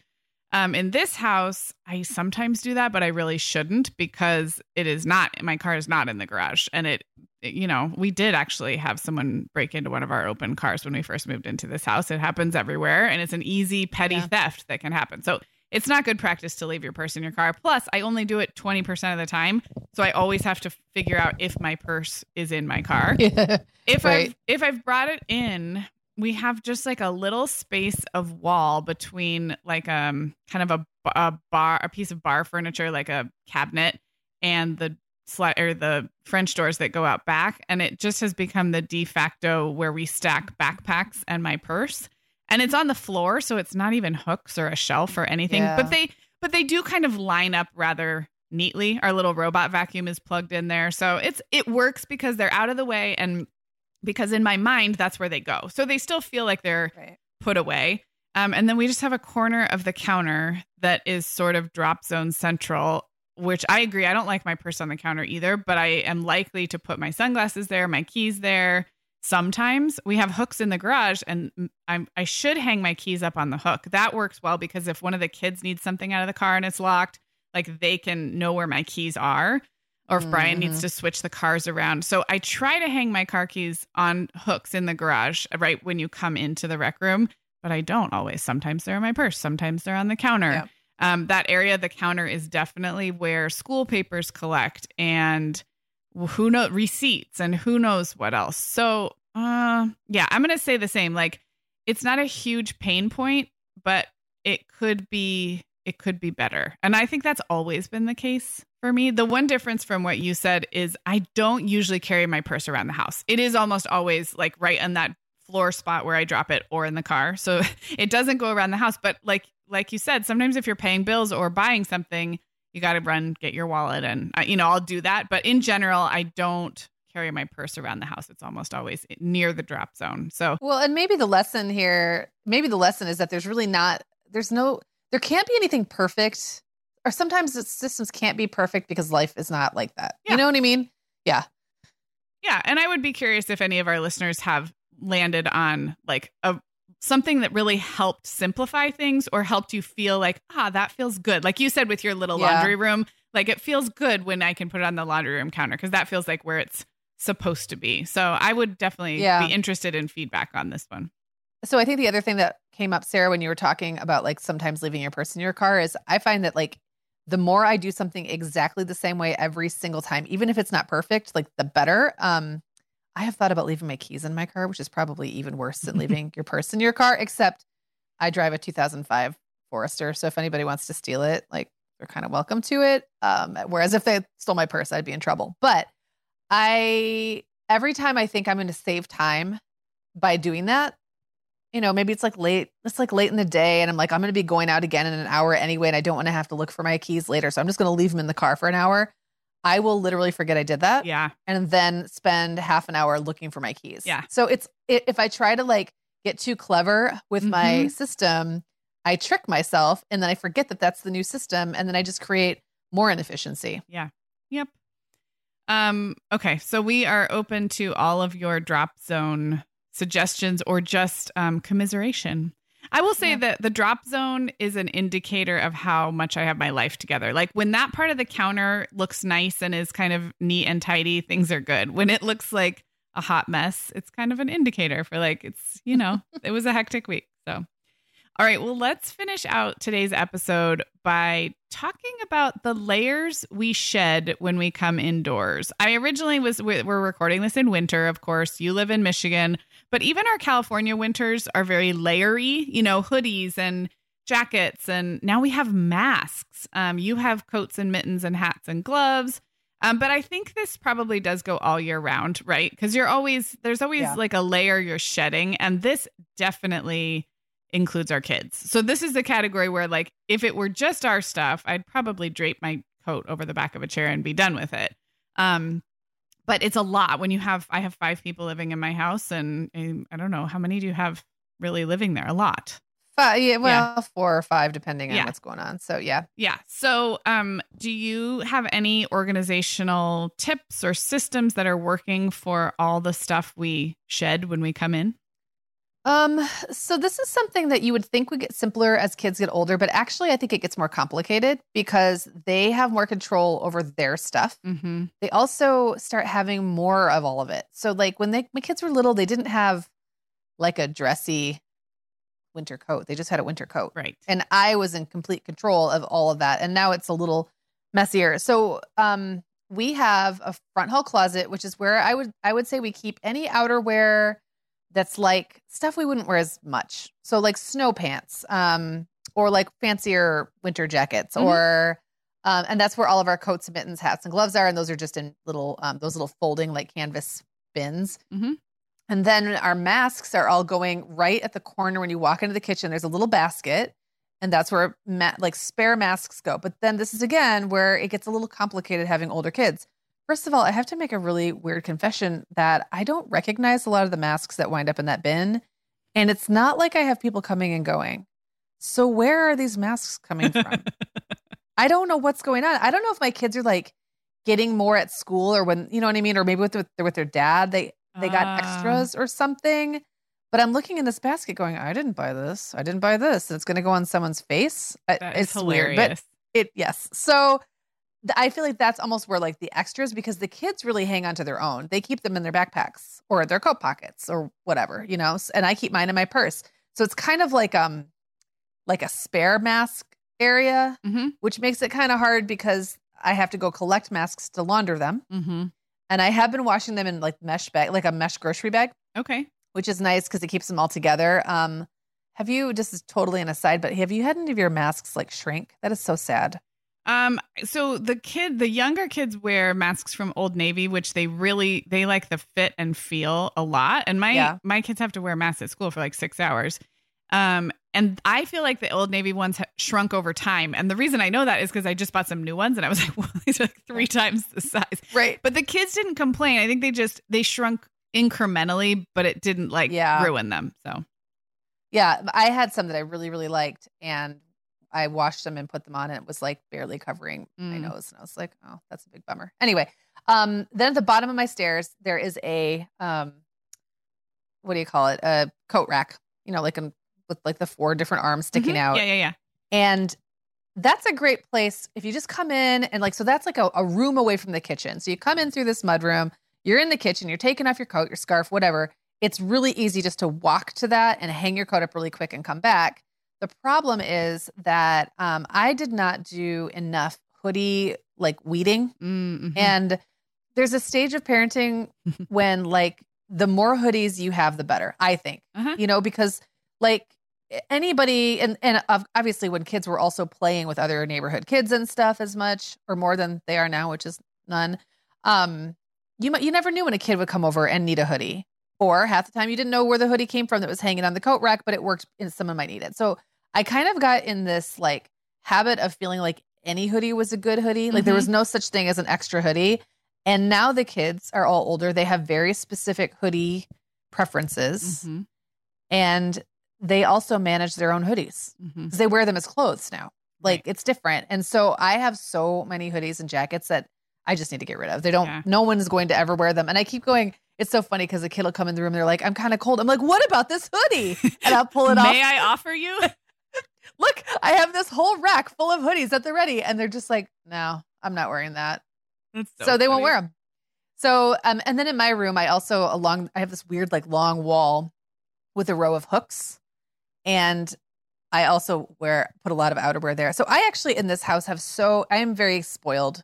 Um, in this house, I sometimes do that, but I really shouldn't because it is not my car is not in the garage, and it- you know, we did actually have someone break into one of our open cars when we first moved into this house. It happens everywhere, and it's an easy petty Yeah. theft that can happen. So it's not good practice to leave your purse in your car. Plus, I only do it twenty percent of the time, so I always have to figure out if my purse is in my car [LAUGHS] Yeah. if Right. I've if I've brought it in, we have just like a little space of wall between like um kind of a, a bar a piece of bar furniture like a cabinet and the sli- or the French doors that go out back and it just has become the de facto where we stack backpacks and my purse. And it's on the floor so it's not even hooks or a shelf or anything Yeah. but they but they do kind of line up rather neatly. Our little robot vacuum is plugged in there. So it's it works because they're out of the way and because in my mind that's where they go. So they still feel like they're Right. put away. Um, and then we just have a corner of the counter that is sort of drop zone central which i agree i don't like my purse on the counter either but i am likely to put my sunglasses there my keys there sometimes we have hooks in the garage and I'm, I should hang my keys up on the hook. That works well because if one of the kids needs something out of the car and it's locked, like they can know where my keys are or if mm-hmm. Brian needs mm-hmm. to switch the cars around. So I try to hang my car keys on hooks in the garage right when you come into the rec room, but I don't always. Sometimes they're in my purse, sometimes they're on the counter. Um, that area of the counter is definitely where school papers collect and who knows receipts and who knows what else. So, uh, yeah, I'm gonna say the same. Like, it's not a huge pain point, but it could be it could be better. And I think that's always been the case for me. The one difference from what you said is I don't usually carry my purse around the house. It is almost always like right on that floor spot where I drop it or in the car. So [LAUGHS] it doesn't go around the house, but like like you said, sometimes if you're paying bills or buying something, you got to run get your wallet and uh, you know, I'll do that, but in general, I don't carry my purse around the house. It's almost always near the drop zone. So Well, and maybe the lesson here, maybe the lesson is that there's really not there's no there can't be anything perfect or sometimes the systems can't be perfect because life is not like that. Yeah. You know what I mean? Yeah. Yeah, and I would be curious if any of our listeners have landed on like a something that really helped simplify things or helped you feel like, ah, that feels good. Like you said with your little yeah. laundry room, like it feels good when I can put it on the laundry room counter because that feels like where it's supposed to be. So I would definitely yeah. be interested in feedback on this one. So I think the other thing that came up, Sarah, when you were talking about like sometimes leaving your purse in your car is I find that like the more I do something exactly the same way every single time, even if it's not perfect, like the better. Um, I have thought about leaving my keys in my car, which is probably even worse than [LAUGHS] leaving your purse in your car, except I drive a 2005 Forester. So if anybody wants to steal it, like they're kind of welcome to it. Um, whereas if they stole my purse, I'd be in trouble. But I, every time I think I'm going to save time by doing that, you know, maybe it's like late, it's like late in the day, and I'm like, I'm going to be going out again in an hour anyway, and I don't want to have to look for my keys later. So I'm just going to leave them in the car for an hour. I will literally forget I did that. Yeah. And then spend half an hour looking for my keys. Yeah. So it's, if I try to like get too clever with mm-hmm. my system, I trick myself and then I forget that that's the new system. And then I just create more inefficiency. Yeah. Yep. Um, okay. So we are open to all of your drop zone suggestions or just um, commiseration. I will say yeah. that the drop zone is an indicator of how much I have my life together. Like when that part of the counter looks nice and is kind of neat and tidy, things are good. When it looks like a hot mess, it's kind of an indicator for like it's, you know, [LAUGHS] it was a hectic week. So all right, well, let's finish out today's episode by talking about the layers we shed when we come indoors. I originally was we're recording this in winter, of course. You live in Michigan, but even our California winters are very layery, you know, hoodies and jackets and now we have masks. Um, you have coats and mittens and hats and gloves. Um, but I think this probably does go all year round, right? Because you're always there's always yeah. like a layer you're shedding, and this definitely includes our kids. So this is the category where like if it were just our stuff, I'd probably drape my coat over the back of a chair and be done with it. Um but it's a lot when you have I have 5 people living in my house and, and I don't know how many do you have really living there? A lot. Five, yeah, well, yeah. four or five depending on yeah. what's going on. So, yeah. Yeah. So, um do you have any organizational tips or systems that are working for all the stuff we shed when we come in? Um, so this is something that you would think would get simpler as kids get older, but actually, I think it gets more complicated because they have more control over their stuff. Mm-hmm. They also start having more of all of it. So, like when they my kids were little, they didn't have like a dressy winter coat. They just had a winter coat, right? And I was in complete control of all of that. And now it's a little messier. So, um, we have a front hall closet, which is where I would I would say we keep any outerwear that's like stuff we wouldn't wear as much. So like snow pants, um, or like fancier winter jackets, mm-hmm. or um, and that's where all of our coats, and mittens, hats, and gloves are, and those are just in little um, those little folding like canvas bins. Mm-hmm. And then our masks are all going right at the corner when you walk into the kitchen. There's a little basket, and that's where ma- like spare masks go. But then this is again where it gets a little complicated having older kids First of all, I have to make a really weird confession that I don't recognize a lot of the masks that wind up in that bin. And it's not like I have people coming and going. So where are these masks coming from? [LAUGHS] I don't know what's going on. I don't know if my kids are like getting more at school or when, you know what I mean? Or maybe with, with, with their dad. They, they got Ah. extras or something. But I'm looking in this basket going, I didn't buy this. I didn't buy this. And it's going to go on someone's face. Uh, That it's weird. But it, yes. So I feel like that's almost where like the extras, because the kids really hang on to their own. They keep them in their backpacks or their coat pockets or whatever, you know, and I keep mine in my purse. So it's kind of like, um, like a spare mask area, Mhm. which makes it kind of hard because I have to go collect masks to launder them. Mm-hmm. And I have been washing them in like mesh bag, like a mesh grocery bag, Okay. which is nice because it keeps them all together. Um, have you, this is totally an aside, but have you had any of your masks like shrink? That is so sad. Um, so the kid, the younger kids wear masks from Old Navy, which they really they like the fit and feel a lot. And my Yeah. my kids have to wear masks at school for like six hours. Um, and I feel like the Old Navy ones ha- shrunk over time. And the reason I know that is because I just bought some new ones, and I was [LAUGHS] like, well, these are like three times the size. Right. But the kids didn't complain. I think they just they shrunk incrementally, but it didn't like Yeah. ruin them. So Yeah. I had some that I really, really liked and I washed them and put them on and it was like barely covering my Mm. nose. And I was like, oh, that's a big bummer. Anyway, um, then at the bottom of my stairs, there is a, um, what do you call it? A coat rack, you know, like a, with like the four different arms sticking Mhm. out. Yeah, yeah, yeah. And that's a great place if you just come in and like, so that's like a, a room away from the kitchen. So you come in through this mud room, you're in the kitchen, you're taking off your coat, your scarf, whatever. It's really easy just to walk to that and hang your coat up really quick and come back. The problem is that um, I did not do enough hoodie like weeding. Mm-hmm. And there's a stage of parenting [LAUGHS] when like the more hoodies you have, the better, I think. Uh-huh. You know, because like anybody and and obviously when kids were also playing with other neighborhood kids and stuff as much or more than they are now, which is none. Um you might you never knew when a kid would come over and need a hoodie. Or half the time you didn't know where the hoodie came from that was hanging on the coat rack, but it worked and someone might need it. So I kind of got in this like habit of feeling like any hoodie was a good hoodie. Like there Mhm. was no such thing as an extra hoodie. And now the kids are all older. They have very specific hoodie preferences. Mhm. And they also manage their own hoodies Mhm. they wear them as clothes now. Like it's different. And so I have so many hoodies and jackets that I just need to get rid of. They don't, Yeah. no one's going to ever wear them. And I keep going, it's so funny because a kid will come in the room. They're like, I'm kind of cold. I'm like, what about this hoodie? And I'll pull it [LAUGHS] off. May I offer you? [LAUGHS] Look, I have this whole rack full of hoodies at the ready. And they're just like, no, I'm not wearing that. That's So, they won't wear them. So, um, and then in my room, I also along, I have this weird like long wall with a row of hooks, and I also wear put a lot of outerwear there. So I actually in this house have so I am very spoiled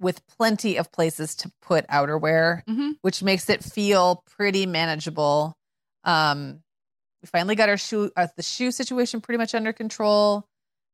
with plenty of places to put outerwear, Mhm. which makes it feel pretty manageable. Um, we finally got our shoe, uh, the shoe situation pretty much under control.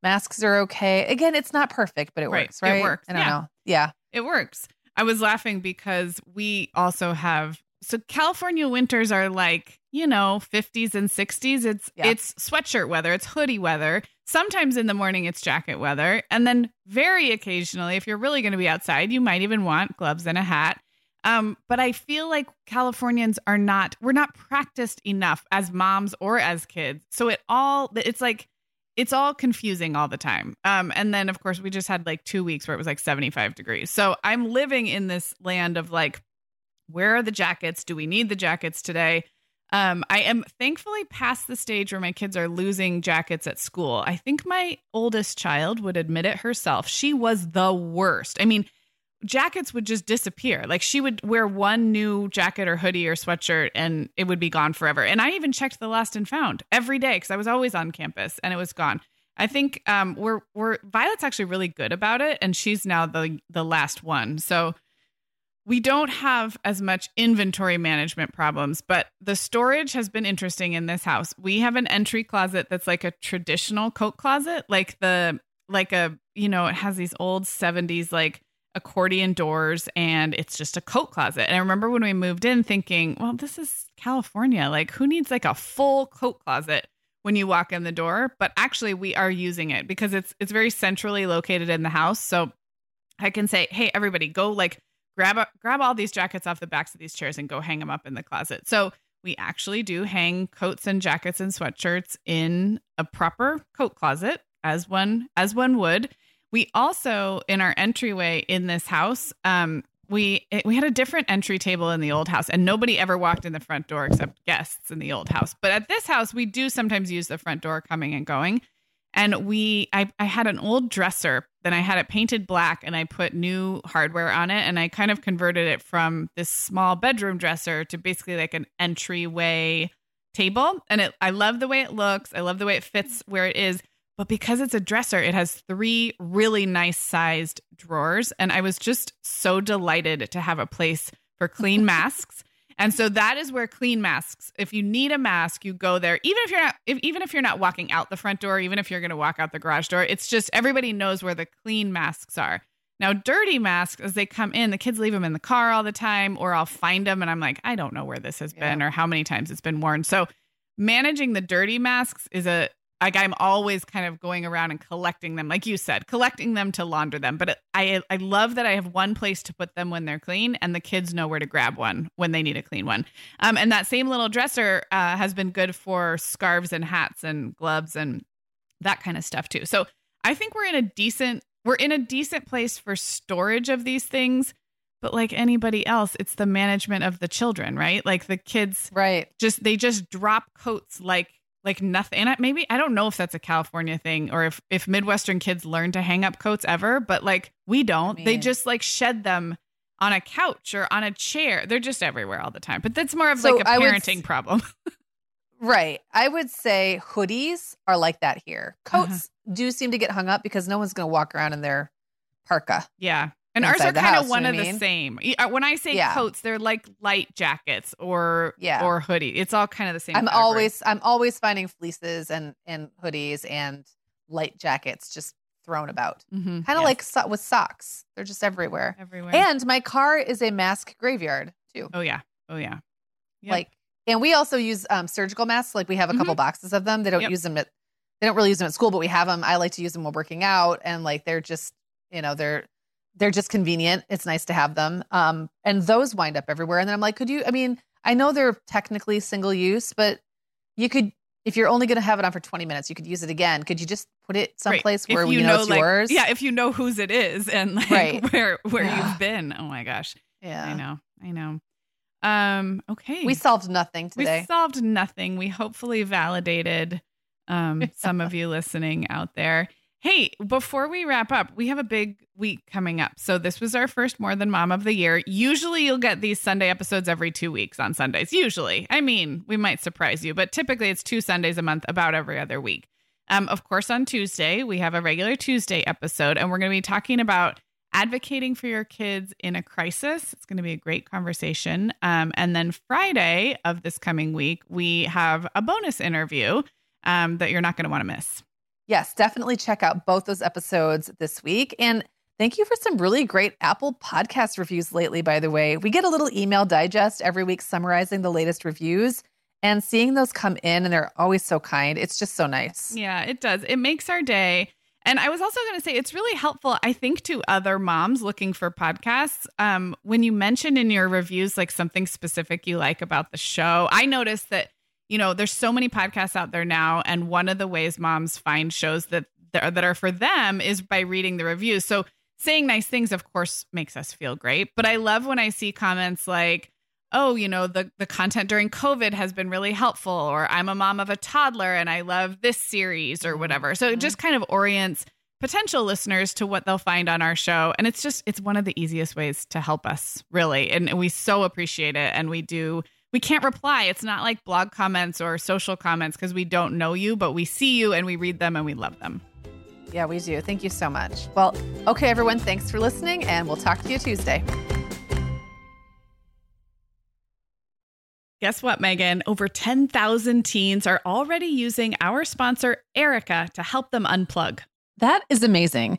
Masks are okay. Again, it's not perfect, but it Right. works, right? It works, I don't yeah. know. Yeah. It works. I was laughing because we also have so California winters are like, you know, 50s and 60s. It's Yeah. it's sweatshirt weather, it's hoodie weather. Sometimes in the morning it's jacket weather, and then very occasionally if you're really going to be outside, you might even want gloves and a hat. Um, but I feel like Californians are not we're not practiced enough as moms or as kids. So it all it's like it's all confusing all the time. Um, and then of course we just had like two weeks where it was like 75 degrees. So I'm living in this land of like, where are the jackets? Do we need the jackets today? Um, I am thankfully past the stage where my kids are losing jackets at school. I think my oldest child would admit it herself. She was the worst. I mean, jackets would just disappear. Like she would wear one new jacket or hoodie or sweatshirt and it would be gone forever. And I even checked the last and found every day because I was always on campus and it was gone. I think um, we're we're Violet's actually really good about it, and she's now the the last one. So we don't have as much inventory management problems, but the storage has been interesting in this house. We have an entry closet that's like a traditional coat closet, like the like a you know it has these old 70s like accordion doors and it's just a coat closet. And I remember when we moved in thinking, well, this is California. Like who needs like a full coat closet when you walk in the door? But actually we are using it because it's it's very centrally located in the house. So I can say, "Hey everybody, go like grab a, grab all these jackets off the backs of these chairs and go hang them up in the closet." So we actually do hang coats and jackets and sweatshirts in a proper coat closet as one as one would. We also in our entryway in this house, um, we it, we had a different entry table in the old house and nobody ever walked in the front door except guests in the old house. But at this house we do sometimes use the front door coming and going. And we I, I had an old dresser then i had it painted black and i put new hardware on it and i kind of converted it from this small bedroom dresser to basically like an entryway table. And it i love the way it looks. I love the way it fits where it is but because it's a dresser, it has three really nice sized drawers. And I was just so delighted to have a place for clean [LAUGHS] masks. And so that is where clean masks. If you need a mask, you go there. Even if you're not, if, even if you're not walking out the front door, even if you're going to walk out the garage door, it's just everybody knows where the clean masks are. Now, dirty masks, as they come in, the kids leave them in the car all the time, or I'll find them and I'm like, I don't know where this has been or how many times it's been worn. So, managing the dirty masks is a like I'm always kind of going around and collecting them, like you said, collecting them to launder them. But I I love that I have one place to put them when they're clean, and the kids know where to grab one when they need a clean one. Um, and that same little dresser uh, has been good for scarves and hats and gloves and that kind of stuff too. So I think we're in a decent we're in a decent place for storage of these things. But like anybody else, it's the management of the children, right? Like the kids, right? Just they just drop coats like like nothing. And I, maybe I don't know if that's a California thing or if if Midwestern kids learn to hang up coats ever, but like we don't. they just like shed them on a couch or on a chair. They're just everywhere all the time. But that's more of so like a parenting would, problem. [LAUGHS] right. I would say hoodies are like that here. Coats uh-huh. do seem to get hung up because no one's going to walk around in their parka. Yeah. And ours are kind of one of the same. Uh, when I say yeah. coats, they're like light jackets or yeah. or hoodie. It's all kind of the same. I'm fabric. always I'm always finding fleeces and and hoodies and light jackets just thrown about. Mm-hmm. Kind of yes. like so- with socks. They're just everywhere. Everywhere. And my car is a mask graveyard too. Oh yeah. Oh yeah. Yep. Like and we also use um, surgical masks. Like we have a couple mm-hmm. boxes of them. They don't yep. use them at they don't really use them at school, but we have them. I like to use them while working out and like they're just you know they're they're just convenient. It's nice to have them. Um, and those wind up everywhere. And then I'm like, could you? I mean, I know they're technically single use, but you could, if you're only going to have it on for 20 minutes, you could use it again. Could you just put it someplace right. where you know, know it's like, yours? Yeah, if you know whose it is and like right. [LAUGHS] where where yeah. you've [SIGHS] been. Oh my gosh. Yeah, I know. I know. Um. Okay. We solved nothing today. We solved nothing. We hopefully validated um [LAUGHS] some of you listening out there. Hey, before we wrap up, we have a big week coming up. So this was our first More Than Mom of the year. Usually you'll get these Sunday episodes every two weeks on Sundays. Usually. I mean, we might surprise you, but typically it's two Sundays a month, about every other week. Um, of course, on Tuesday, we have a regular Tuesday episode, and we're going to be talking about advocating for your kids in a crisis. It's going to be a great conversation. Um, and then Friday of this coming week, we have a bonus interview um, that you're not going to want to miss. Yes, definitely check out both those episodes this week. And thank you for some really great Apple podcast reviews lately, by the way. We get a little email digest every week summarizing the latest reviews and seeing those come in, and they're always so kind. It's just so nice. Yeah, it does. It makes our day. And I was also going to say it's really helpful, I think, to other moms looking for podcasts. Um, when you mention in your reviews like something specific you like about the show, I noticed that you know, there's so many podcasts out there now, and one of the ways moms find shows that that are for them is by reading the reviews. So saying nice things, of course, makes us feel great. But I love when I see comments like, "Oh, you know, the the content during COVID has been really helpful," or "I'm a mom of a toddler and I love this series," or mm-hmm. whatever. So it just kind of orients potential listeners to what they'll find on our show and it's just it's one of the easiest ways to help us really and we so appreciate it and we do we can't reply. It's not like blog comments or social comments because we don't know you, but we see you and we read them and we love them. Yeah, we do. Thank you so much. Well, okay, everyone, thanks for listening, and we'll talk to you Tuesday. Guess what, Meagan? Over 10,000 teens are already using our sponsor, Erika, to help them unplug. That is amazing.